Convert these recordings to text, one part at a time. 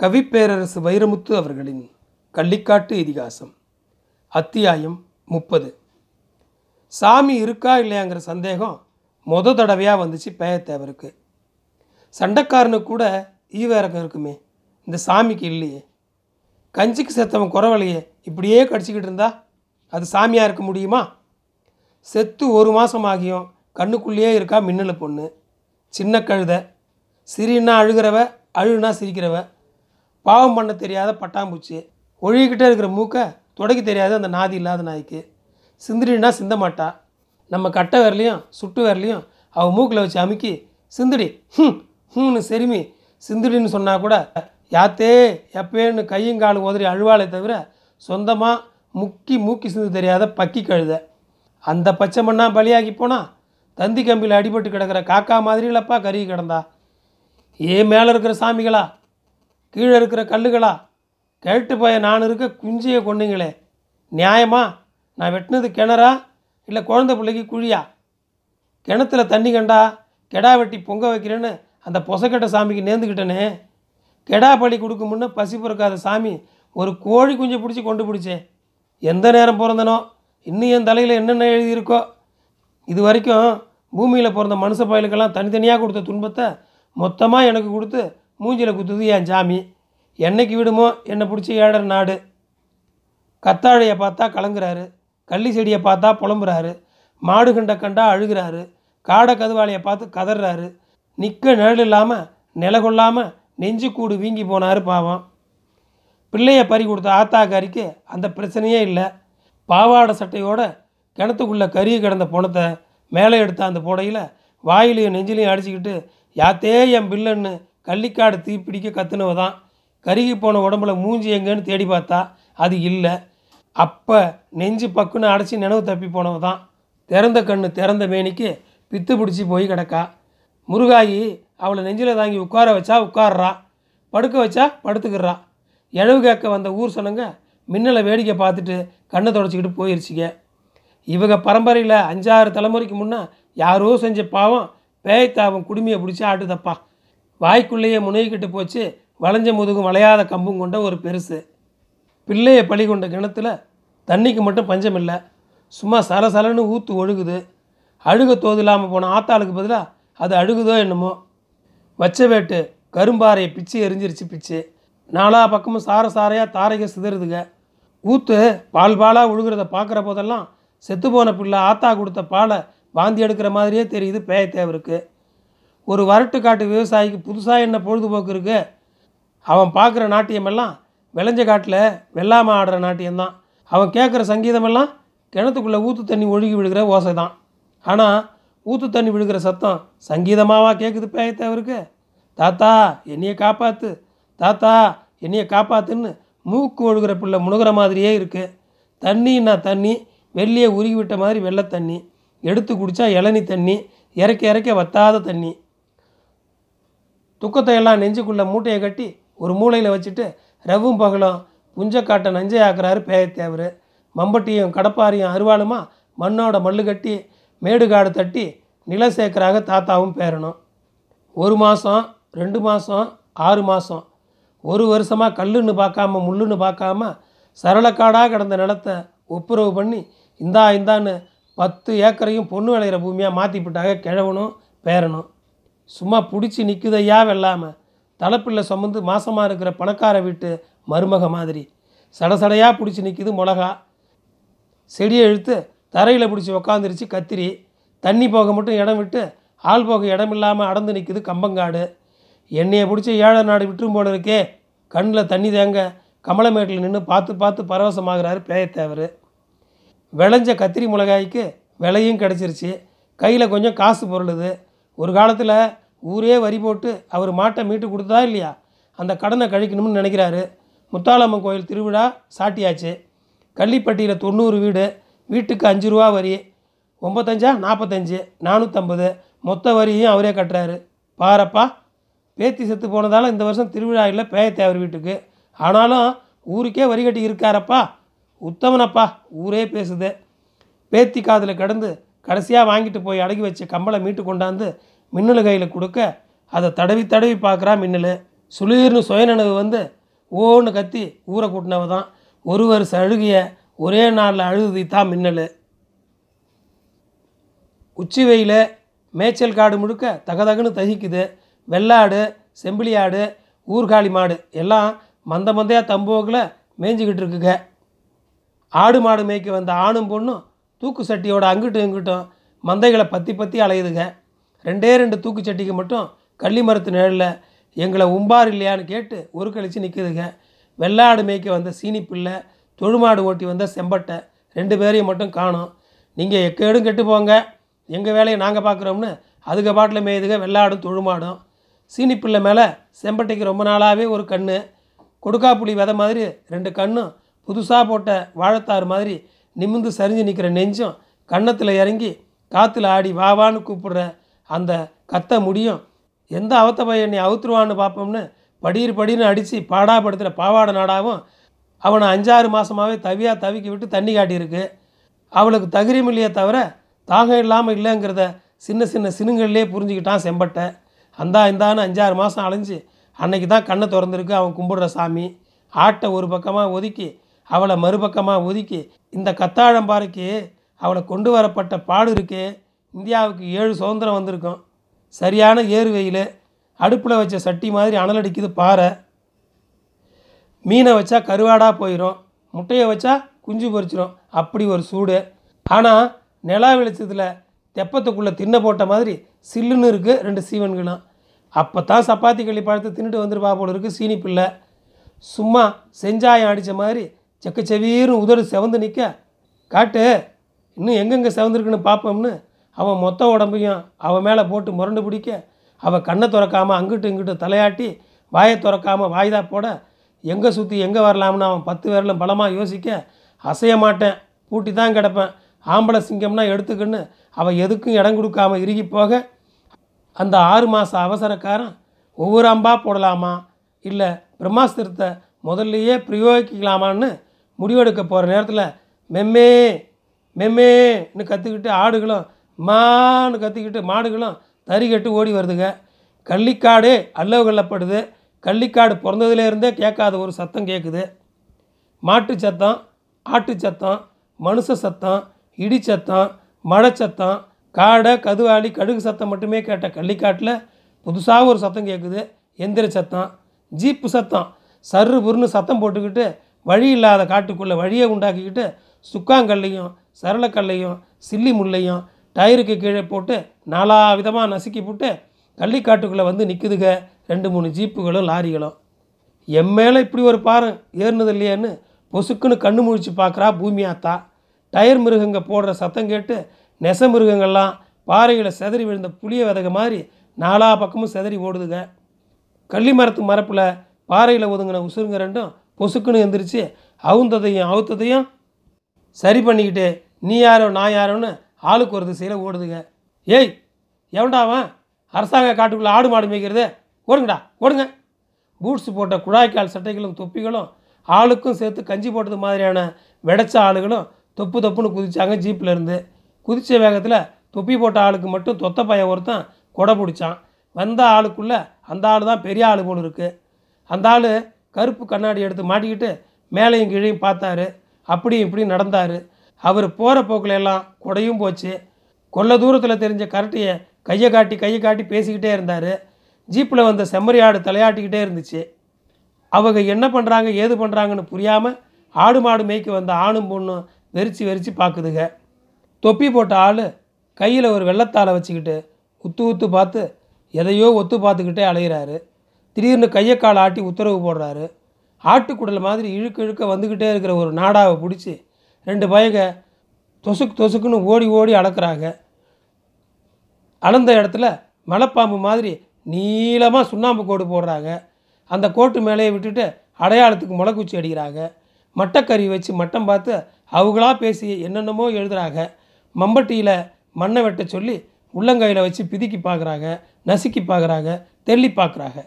கவிப்பேரரசு வைரமுத்து அவர்களின் கள்ளிக்காட்டு இதிகாசம் அத்தியாயம் முப்பது. சாமி இருக்கா இல்லையாங்கிற சந்தேகம் மொத தடவையாக வந்துச்சு பேயத்தேவருக்கு. சண்டைக்காரனுக்கு கூட ஈவேரகம் இருக்குமே இந்த சாமிக்கு இல்லையே. கஞ்சிக்கு செத்தவன் குறவலையே இப்படியே கடிச்சிக்கிட்டு இருந்தா அது சாமியாக இருக்க முடியுமா? செத்து ஒரு மாதம் ஆகியும் கண்ணுக்குள்ளேயே இருக்கா மின்னலு பொண்ணு. சின்ன கழுத சிரின்னா அழுகிறவ அழுனா சிரிக்கிறவ பாவம் பண்ண தெரியாத பட்டாம்பூச்சி ஒழுகிக்கிட்டே இருக்கிற மூக்கை தொடக்கி தெரியாத அந்த நாதி இல்லாத நாய்க்கு. சிந்திரின்னா சிந்த மாட்டா. நம்ம கட்டை வரலையும் சுட்டு வரலையும் அவள் மூக்கில் வச்சு அமுக்கி சிந்திடி ஹம் ஹம்னு செருமி சிந்திடின்னு சொன்னால் கூட யாத்தே எப்பேன்னு கையும் காலும் உதறி அழுவாளே தவிர சொந்தமாக முக்கி மூக்கி சிந்து தெரியாத பக்கி கழுத. அந்த பச்சை மண்ணா பலியாகி போனால் தந்தி கம்பியில் அடிபட்டு கிடக்கிற காக்கா மாதிரி கருகி கிடந்தா. ஏன் மேலே இருக்கிற சாமிகளா கீழே இருக்கிற கல்லுகளா? கேட்டு போய நான் இருக்க குஞ்சியை கொண்டீங்களே நியாயமா? நான் வெட்டினது கிணறா? இல்லை குழந்தை பிள்ளைக்கு குழியா? கிணத்துல தண்ணி கண்டா கெடா வெட்டி பொங்க வைக்கிறேன்னு அந்த பொசக்கட்டை சாமிக்கு நேர்ந்துக்கிட்டேனே கெடா பலி கொடுக்க முன்னே பசி பிறக்காத சாமி ஒரு கோழி குஞ்சை பிடிச்சி கொண்டு பிடிச்சேன் எந்த நேரம் பிறந்தனோ? இன்னும் என் தலையில் என்னென்ன எழுதியிருக்கோ? இது வரைக்கும் பூமியில் பிறந்த மனுஷ பயலுக்கெல்லாம் தனித்தனியாக கொடுத்த துன்பத்தை மொத்தமாக எனக்கு கொடுத்து மூஞ்சியில் குத்துது என் சாமி? என்னைக்கு விடுமோ? என்னை பிடிச்சி ஏழற நாடு. கத்தாழையை பார்த்தா கலங்குறாரு. கள்ளி செடியை பார்த்தா புலம்புறாரு. மாடு கண்ட கண்டா அழுகிறாரு. காடை கதுவாளியை பார்த்து கதறாரு. நிற்க நிழல் இல்லாமல் நில கொள்ளாமல் நெஞ்சு கூடு வீங்கி போனார் பாவம். பிள்ளைய பறி கொடுத்த ஆத்தாக்காரிக்கு அந்த பிரச்சனையே இல்லை. பாவாடை சட்டையோட கிணத்துக்குள்ளே கறி கிடந்த பணத்தை மேலே எடுத்த அந்த புடையில் வாயிலையும் நெஞ்சிலையும் அடிச்சுக்கிட்டு யாத்தே என் பில்லுன்னு கள்ளிக்காடு தீப்பிடிக்க கத்துனவ தான் கருகி போன உடம்புல மூஞ்சி எங்கன்னு தேடி பார்த்தா அது இல்லை. அப்போ நெஞ்சு பக்குன்னு அடைச்சி நினைவு தப்பி போனவ தான் திறந்த கண்ணு திறந்த மேனிக்கு பித்து பிடிச்சி போய் கிடக்கா. முருகாயி அவளை நெஞ்சில் தாங்கி உட்கார வச்சா உட்கார்றா. படுக்க வச்சா படுத்துக்கிறா. எழவு கேட்க வந்த ஊர் சொன்னங்க மின்னலை வேடிக்கை பார்த்துட்டு கண்ணை தொடச்சிக்கிட்டு போயிருச்சுங்க. இவங்க பரம்பரையில் அஞ்சாறு தலைமுறைக்கு முன்னே யாரோ செஞ்ச பாவம் பேய்த்தாவம் குடுமையை பிடிச்சி ஆட்டுதப்பா. வாய்க்குள்ளேயே முனைகிட்டு போச்சு. வளைஞ்ச முதுகும் வளையாத கம்பும் கொண்ட ஒரு பெருசு. பிள்ளையை பழி கொண்ட கிணத்துல தண்ணிக்கு மட்டும் பஞ்சம் இல்லை. சும்மா சலசலன்னு ஊற்று ஒழுகுது. அழுக தோது இல்லாமல் போன ஆத்தாளுக்கு பதிலாக அது அழுகுதோ என்னமோ. வச்ச வேட்டு கரும்பாறையை பிச்சு எரிஞ்சிருச்சு பிச்சு. நாலா பக்கமும் சார சாரையாக தாரைக சிதறுதுங்க ஊத்து பால் பாலாக ஒழுகிறத பார்க்குற போதெல்லாம் செத்து போன பிள்ளை ஆத்தா கொடுத்த பாலை வாந்தி எடுக்கிற மாதிரியே தெரியுது. பேய தேவருக்கு ஒரு வரட்டு காட்டு விவசாயிக்கு புதுசாக என்ன பொழுதுபோக்கு இருக்கு? அவன் பார்க்குற நாட்டியமெல்லாம் விளைஞ்ச காட்டில் வெள்ளாமல் ஆடுற நாட்டியம்தான் அவன் கேட்குற சங்கீதமெல்லாம் கிணத்துக்குள்ளே ஊற்று தண்ணி ஒழுகி விழுகிற ஓசை தான். ஆனால் ஊற்று தண்ணி விழுகிற சத்தம் சங்கீதமாவா கேட்குது பேயத்தேவருக்கு தாத்தா என்னையை காப்பாற்று தாத்தா என்னையை காப்பாற்றுன்னு மூக்கு ஒழுகிற பிள்ளை முழுகிற மாதிரியே இருக்குது தண்ணின்னா தண்ணி வெள்ளியை உருகி விட்ட மாதிரி வெள்ளை தண்ணி. எடுத்து குடித்தா இளநி தண்ணி இறக்க இறக்க வத்தாத தண்ணி. துக்கத்தை எல்லாம் நெஞ்சுக்குள்ளே மூட்டையை கட்டி ஒரு மூலையில் வச்சுட்டு ரவும் பகலும் புஞ்சக்காட்டை நஞ்சையாக்குறாரு பேயத்தேவர். மம்பட்டியும் கடப்பாரியும் அருவாளுமா மண்ணோட மல்லு கட்டி மேடுகாடு தட்டி நிலம் சேர்க்குறாங்க தாத்தாவும் பேரணும். ஒரு மாதம் ரெண்டு மாதம் ஆறு மாதம் ஒரு வருஷமாக கல்லுன்னு பார்க்காம முள்ளுன்னு பார்க்காம சரளக்காடாக கிடந்த நிலத்தை ஒப்புரவு பண்ணி இந்தா இந்தான்னு பத்து ஏக்கரையும் பொண்ணு விளையிற பூமியாக மாற்றிப்பிட்டாங்க கிழவனும் பேரனும். சும்மா பிடிச்சி நிற்குதையா வெல்லாமல் தலைப்பில் சுமந்து மாசமாக இருக்கிற பணக்கார வீட்டு மருமக மாதிரி. சடசடையாக பிடிச்சி நிற்கிது மிளகா. செடியை இழுத்து தரையில் பிடிச்சி உக்காந்துருச்சு கத்திரி. தண்ணி போக மட்டும் இடம் விட்டு ஆள் போக இடம் இல்லாமல் அடந்து நிற்குது கம்பங்காடு. என்னையை பிடிச்சி ஏழை நாடு விட்டுரும் போல இருக்கே. கண்ணில் தண்ணி தேங்க கமலமேட்டில் நின்று பார்த்து பார்த்து பரவசமாகிறாரு பேயத்தேவர். விளைஞ்ச கத்திரி மிளகாய்க்கு விலையும் கிடச்சிருச்சு. கையில் கொஞ்சம் காசு பொருளுது. ஒரு காலத்தில் ஊரே வரி போட்டு அவர் மாட்டை மீட்டு கொடுத்தா இல்லையா? அந்த கடனை கழிக்கணும்னு நினைக்கிறாரு. முத்தாளம்மன் கோயில் திருவிழா சாட்டியாச்சு. கள்ளிப்பட்டியில் தொண்ணூறு வீடு வீட்டுக்கு அஞ்சு ரூபா வரி ஒம்பத்தஞ்சா நாற்பத்தஞ்சு நானூற்றம்பது மொத்த வரியும் அவரே கட்டுறாரு. பாரப்பா பேத்தி செத்து போனதால் இந்த வருஷம் திருவிழா இல்லை பேயத்தேவர் வீட்டுக்கு. ஆனாலும் ஊருக்கே வரி கட்டி இருக்காரப்பா. உத்தமனப்பா ஊரே பேசுது. பேத்தி காதில் கடந்து கடைசியாக வாங்கிட்டு போய் அடகி வச்ச கம்பளை மீட்டு கொண்டாந்து மின்னலு கையில் கொடுக்க அதை தடவி தடவி பார்க்குறா மின்னல். சுளீர்னு சுயநனவு வந்து ஓன்னு கத்தி ஊரை கூட்டினவ தான். ஒரு வருஷம் அழுகிய ஒரே நாளில் அழுது தான் மின்னல். உச்சி வெயில் மேய்ச்சல் காடு முழுக்க தகதகுன்னு தகிக்குது. வெள்ளாடு செம்பிலி ஆடு ஊர்காளி மாடு எல்லாம் மந்த மந்தையாக தம்போக்கில் மேய்ஞ்சிக்கிட்டு இருக்குங்க. ஆடு மாடு மேய்க்க வந்த ஆணும் பொண்ணும் தூக்கு சட்டியோட அங்கிட்டும் இங்கிட்டும் மந்தைகளை பற்றி பற்றி அலையுதுங்க. ரெண்டே ரெண்டு தூக்குச்சட்டிக்கு மட்டும் கள்ளி மரத்து நிழலில் எங்களை உம்பார் இல்லையான்னு கேட்டு ஒரு கழிச்சு நிற்குதுங்க வெள்ளாடு மேய்க்க வந்த சீனி பிள்ளை தொழுமாடு ஓட்டி வந்த செம்பட்டை ரெண்டு பேரையும் மட்டும் காணும். நீங்கள் எக்கேடும் கெட்டு போங்க. எங்கள் வேலையை நாங்கள் பார்க்குறோம்னு அதுக்கு பாட்டில் மேயுதுங்க வெள்ளாடும் தொழுமாடும். சீனி பிள்ளை மேலே செம்பட்டைக்கு ரொம்ப நாளாகவே ஒரு கண்ணு. கொடுக்காப்புளி விதை மாதிரி ரெண்டு கண்ணும் புதுசாக போட்ட வாழைத்தாறு மாதிரி நிமிந்து சரிஞ்சு நிற்கிற நெஞ்சும் கன்னத்தில் இறங்கி காற்றுல ஆடி வா வான்னு கூப்பிடுற அந்த கத்த முடியும். எந்த அவத்த பையன் நீ அவுத்துருவான்னு பார்ப்போம்னு படீர் படின்னு அடித்து பாடாப்படுத்துகிற பாவாடை நாடாவும் அவனை அஞ்சாறு மாதமாகவே தவியாக தவிக்கி விட்டு தண்ணி காட்டியிருக்கு. அவளுக்கு தகிரியம் இல்லையே தவிர தாகம் இல்லாமல் இல்லைங்கிறத சின்ன சின்ன சினுங்கள்லேயே புரிஞ்சுக்கிட்டான் செம்பட்டை. அந்தா இந்தான்னு அஞ்சாறு மாதம் அலைஞ்சு அன்னைக்கு தான் கண்ணை திறந்துருக்கு அவன் கும்பிடுற சாமி. ஆட்டை ஒரு பக்கமாக ஒதுக்கி அவளை மறுபக்கமாக ஒதுக்கி இந்த கத்தாழம்பாறைக்கு அவளை கொண்டு வரப்பட்ட பாடு இருக்கே. இந்தியாவுக்கு ஏழு சுதந்திரம் வந்திருக்கும். சரியான ஏறு வெயில் அடுப்பில் வச்ச சட்டி மாதிரி அனலடிக்குது பாறை. மீனை வச்சா கருவாடாக போயிடும் முட்டையை வச்சா குஞ்சு பொறிச்சிரும் அப்படி ஒரு சூடு. ஆனால் நிலா வெளிச்சத்தில் தெப்பத்துக்குள்ளே தின்ன போட்ட மாதிரி சில்லுன்னு இருக்குது ரெண்டு சீவன்களும். அப்போ தான் சப்பாத்தி களி பழத்தை தின்னுட்டு வந்துருப்பா போல இருக்குது சீனி பிள்ளை. சும்மா செஞ்சாயம் அடித்த மாதிரி செக்கச்செவீரும் உதடு செவந்து நிற்க காட்டு இன்னும் எங்கெங்கே செவந்துருக்குன்னு பார்ப்போம்னு அவன் மொத்த உடம்பையும் அவன் மேலே போட்டு முரண்டு பிடிக்க அவள் கண்ணை திறக்காமல் அங்கிட்டு இங்கிட்டு தலையாட்டி வாயை திறக்காமல் வாய்தா போட எங்கே சுற்றி எங்கே வரலாம்னு அவன் பத்து பேரில் பலமாக யோசிக்க அசைய மாட்டேன் பூட்டி தான் கிடப்பேன் ஆம்பளை சிங்கம்னா எடுத்துக்கின்னு அவள் எதுக்கும் இடம் கொடுக்காம இறுகி போக அந்த ஆறு மாத அவசரக்காரன் ஒவ்வொரு அம்பா போடலாமா? இல்லை பிரம்மாஸ்திரத்தை முதல்லையே பிரயோகிக்கலாமான்னு முடிவெடுக்க போகிற நேரத்தில் மெம்மே மெம்மேன்னு கற்றுக்கிட்டு ஆடுகளும் மான்னு கத்திக்கிட்டு மாடுகளும் தறி கட்டு ஓடி வருதுங்க. கள்ளிக்காடு அல்லவு கொள்ளப்படுது. கள்ளிக்காடு பிறந்ததுலேருந்தே கேட்காத ஒரு சத்தம் கேட்குது. மாட்டு சத்தம் ஆட்டு சத்தம் மனுஷ சத்தம் இடி சத்தம் மழை சத்தம் காடை கதுவாளி கடுகு சத்தம் மட்டுமே கேட்ட கள்ளிக்காட்டில் புதுசாக ஒரு சத்தம் கேட்குது. எந்திர சத்தம் ஜீப்பு சத்தம் சர்ரு புருன்னு சத்தம் போட்டுக்கிட்டு வழி இல்லாத காட்டுக்குள்ளே வழியை உண்டாக்கிக்கிட்டு சுக்காங்கல்லையும் சரளக்கல்லையும் சில்லி முள்ளையும் டயருக்கு கீழே போட்டு நாலா விதமாக நசுக்கி போட்டு கள்ளிக்காட்டுக்குள்ளே வந்து நிற்குதுங்க ரெண்டு மூணு ஜீப்புகளும் லாரிகளும். என் மேலே இப்படி ஒரு பாரம் ஏறினது இல்லையான்னு பொசுக்குன்னு கண்ணு முழிச்சு பார்க்குறா பூமியாத்தா டயர் மிருகங்க போடுற சத்தம் கேட்டு நெச மிருகங்கள்லாம் பாறையில் செதறி விழுந்த புளிய விதக மாதிரி நாலா பக்கமும் செதறி ஓடுதுங்க கள்ளி மரத்து மரப்பில் பாறையில் ஒதுங்கின உசுருங்க ரெண்டும் பொசுக்குன்னு எந்திரிச்சு அவுந்ததையும் அவுத்ததையும் சரி பண்ணிக்கிட்டு நீ யாரோ நான் யாரோன்னு ஆளுக்கு ஒரு திசையில் ஓடுதுங்க. ஏய் எவன்டா அவன்? அரசாங்க காட்டுக்குள்ளே ஆடு மாடு மேய்க்கிறது? ஓடுங்கடா ஓடுங்க. பூட்ஸ் போட்ட குழாய்க்கால் சட்டைகளும் தொப்பிகளும் ஆளுக்கும் சேர்த்து கஞ்சி போட்டது மாதிரியான வெடைச்ச ஆளுகளும் தொப்பு தொப்புன்னு குதித்தாங்க ஜீப்பிலேருந்து குதித்த குதிச்ச வேகத்தில் தொப்பி போட்ட ஆளுக்கு மட்டும் தொத்த பையன் ஒருத்தன் கொடை பிடிச்சான். வந்த ஆளுக்குள்ளே அந்த ஆள் தான் பெரிய ஆள் போல் இருக்குது அந்த ஆள் கருப்பு கண்ணாடி எடுத்து மாட்டிக்கிட்டு மேலேயும் கீழையும் பார்த்தாரு. அப்படியும் இப்படியும் நடந்தார். அவர் போகிற போக்கில் எல்லாம் குடையும் போச்சு. கொல்ல தூரத்தில் தெரிஞ்ச கரட்டியை கையை காட்டி கையை காட்டி பேசிக்கிட்டே இருந்தார். ஜீப்பில் வந்த செம்மறி ஆடு தலையாட்டிக்கிட்டே இருந்துச்சு. அவங்க என்ன பண்ணுறாங்க ஏது பண்ணுறாங்கன்னு புரியாமல் ஆடு மாடு மேய்க்க வந்த ஆணும் பொண்ணும் வெறிச்சு வெறிச்சு பார்க்குதுங்க தொப்பி போட்ட ஆள் கையில் ஒரு வெள்ளத்தாளை வச்சுக்கிட்டு உத்து உத்து பார்த்து எதையோ ஒத்து பார்த்துக்கிட்டே அலையிறாரு. திடீர்னு கையை கால் ஆட்டி உத்தரவு போடுறாரு. ஆட்டுக்குடல் மாதிரி இழுக்க இழுக்க வந்துக்கிட்டே இருக்கிற ஒரு நாடாவை பிடிச்சி ரெண்டு பயங்க தொசுக்கு தொசுக்குன்னு ஓடி ஓடி அளக்குறாங்க அளந்த இடத்துல மலைப்பாம்பு மாதிரி நீளமாக சுண்ணாம்பு கோடு போடுறாங்க. அந்த கோட்டு மேலேயே விட்டுட்டு அடையாளத்துக்கு முளைக்குச்சி அடிக்கிறாங்க. மட்டக்கறி வச்சு மட்டம் பார்த்து அவங்களா பேசி என்னென்னமோ எழுதுறாங்க. மம்பட்டியில் மண்ணை வெட்ட சொல்லி உள்ளங்கையில் வச்சு பிதுக்கி பார்க்குறாங்க நசுக்கி பார்க்குறாங்க தெள்ளி பார்க்குறாங்க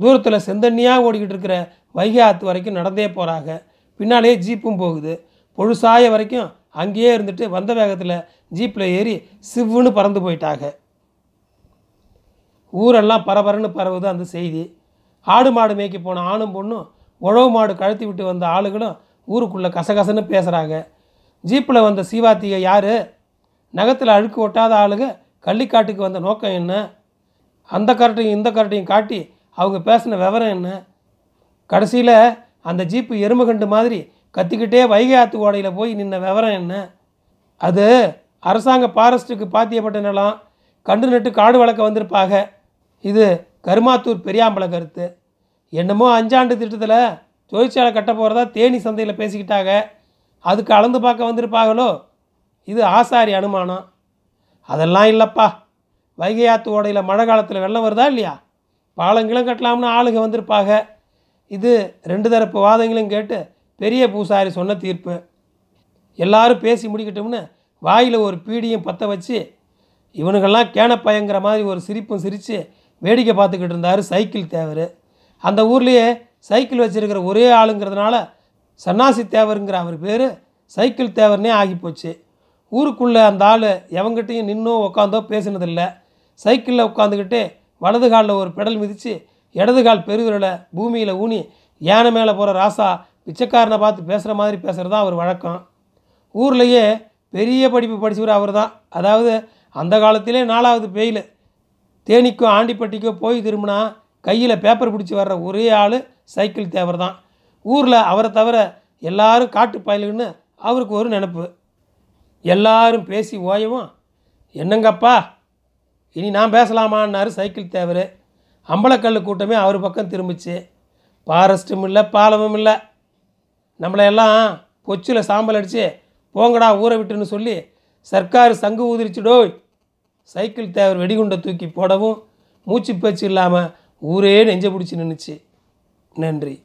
தூரத்தில் செந்தண்ணியாக ஓடிக்கிட்டு இருக்கிற வைகை ஆற்று வரைக்கும் நடந்தே போகிறாங்க பின்னாலேயே ஜீப்பும் போகுது. பொழுசாய வரைக்கும் அங்கேயே இருந்துட்டு வந்த வேகத்தில் ஜீப்பில் ஏறி சிவ்வுன்னு பறந்து போயிட்டாங்க ஊரெல்லாம் பரபரன்னு பரவுது அந்த செய்தி. ஆடு மாடு மேய்க்க போன ஆணும் பொண்ணும் உழவு மாடு கழுத்தி விட்டு வந்த ஆளுகளும் ஊருக்குள்ளே கசகசன்னு பேசுகிறாங்க ஜீப்பில் வந்த சீவாத்திக யார்? நகத்தில் அழுக்கு ஒட்டாத ஆளுங்க கள்ளிக்காட்டுக்கு வந்த நோக்கம் என்ன? அந்த கரட்டையும் இந்த கரட்டையும் காட்டி அவங்க பேசின விவரம் என்ன? கடைசியில் அந்த ஜீப்பு எருமகண்டு மாதிரி கத்திக்கிட்டே வைகை ஆத்து ஓடையில் போய் நின்ன விவரம் என்ன? அது அரசாங்க ஃபாரஸ்ட்டுக்கு பாத்தியப்பட்ட நிலம் கண்டு நட்டு காடு வளர்க்க வந்திருப்பாக. இது கருமாத்தூர் பெரியாம்பளை கருத்து. என்னமோ அஞ்சாண்டு திட்டத்தில் தொழிற்சாலை கட்ட போகிறதா தேனி சந்தையில் பேசிக்கிட்டாங்க அதுக்கு அளந்து பார்க்க வந்திருப்பாங்களோ இது ஆசாரி அனுமானம். அதெல்லாம் இல்லைப்பா. வைகை ஆத்து ஓடையில் மழை காலத்தில் வெள்ளம் வருதா இல்லையா? பாலங்களும் கட்டலாம்னு ஆளுங்க வந்திருப்பாங்க இது ரெண்டு தரப்பு வாதங்களும் கேட்டு பெரிய பூசாரி சொன்ன தீர்ப்பு. எல்லாரும் பேசி முடிக்கட்டும்னு வாயில் ஒரு பீடியும் பற்ற வச்சு இவனுங்கள்லாம் கேனப்பயங்கிற மாதிரி ஒரு சிரிப்பும் சிரித்து வேடிக்கை பார்த்துக்கிட்டு இருந்தார் சைக்கிள் தேவர். அந்த ஊர்லேயே சைக்கிள் வச்சுருக்கிற ஒரே ஆளுங்கிறதுனால சன்னாசி தேவருங்கிற அவர் பேர் சைக்கிள் தேவர்னே ஆகிப்போச்சு. ஊருக்குள்ளே அந்த ஆள் எவங்கிட்டையும் நின்னோ உட்காந்தோ பேசினதில்லை. சைக்கிளில் உட்காந்துக்கிட்டு வலது காலில் ஒரு பெடல் மிதித்து இடது கால் பெருவிரலை பூமியில் ஊனி யானை மேலே போகிற ராசா பிச்சைக்காரனை பார்த்து பேசுகிற மாதிரி பேசுகிறது தான் அவர் வழக்கம். ஊர்லேயே பெரிய படிப்பு படித்தவர் அவர் தான் அதாவது அந்த காலத்திலே நாலாவது பெயில் தேனிக்கோ ஆண்டிப்பட்டிக்கோ போய் திரும்பினா கையில் பேப்பர் பிடிச்சி வர்ற ஒரே ஆள் சைக்கிள் தேவர் தான் ஊரில் அவரை தவிர எல்லாரும் காட்டு பயலுன்னு அவருக்கு ஒரு நினப்பு. எல்லாரும் பேசி ஓயவும் என்னங்கப்பா இனி நான் பேசலாமான்னாரு சைக்கிள் தேவர். அம்பலக்கல் கூட்டமே அவர் பக்கம் திரும்பிச்சு. ஃபாரஸ்ட்டும் இல்லை பாலமும் இல்லை. நம்மளை எல்லாம் பொச்சில் சாம்பல் அடித்து போங்கடா ஊரை விட்டுன்னு சொல்லி சர்க்கார் சங்கு ஊதிரிச்சிடோ சைக்கிள் தேவர் வெடிகுண்டை தூக்கி போடவும் மூச்சு பேச்சு இல்லாமல் ஊரே நெஞ்ச பிடிச்சி நின்றுச்சு நன்றி.